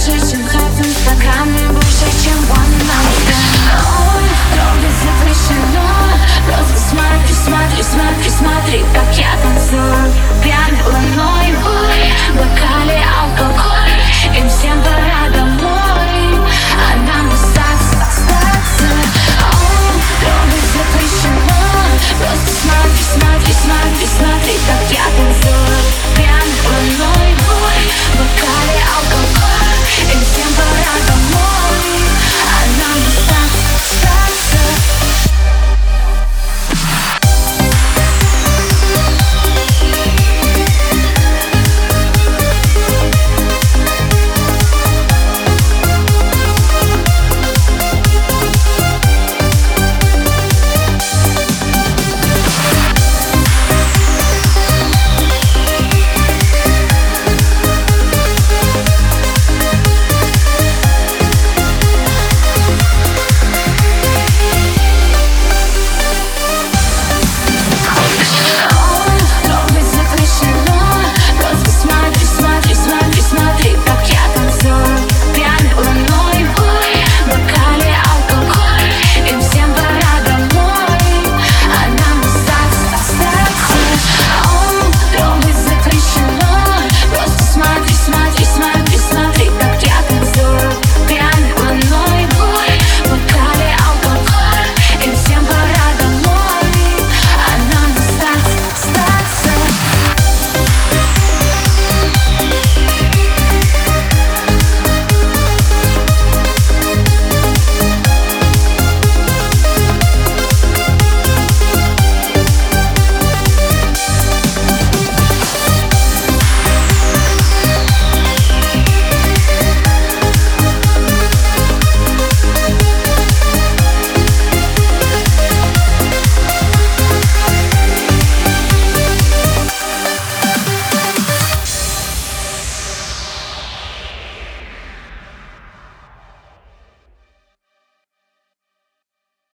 больше, чем heaven, пока мне больше, чем one night.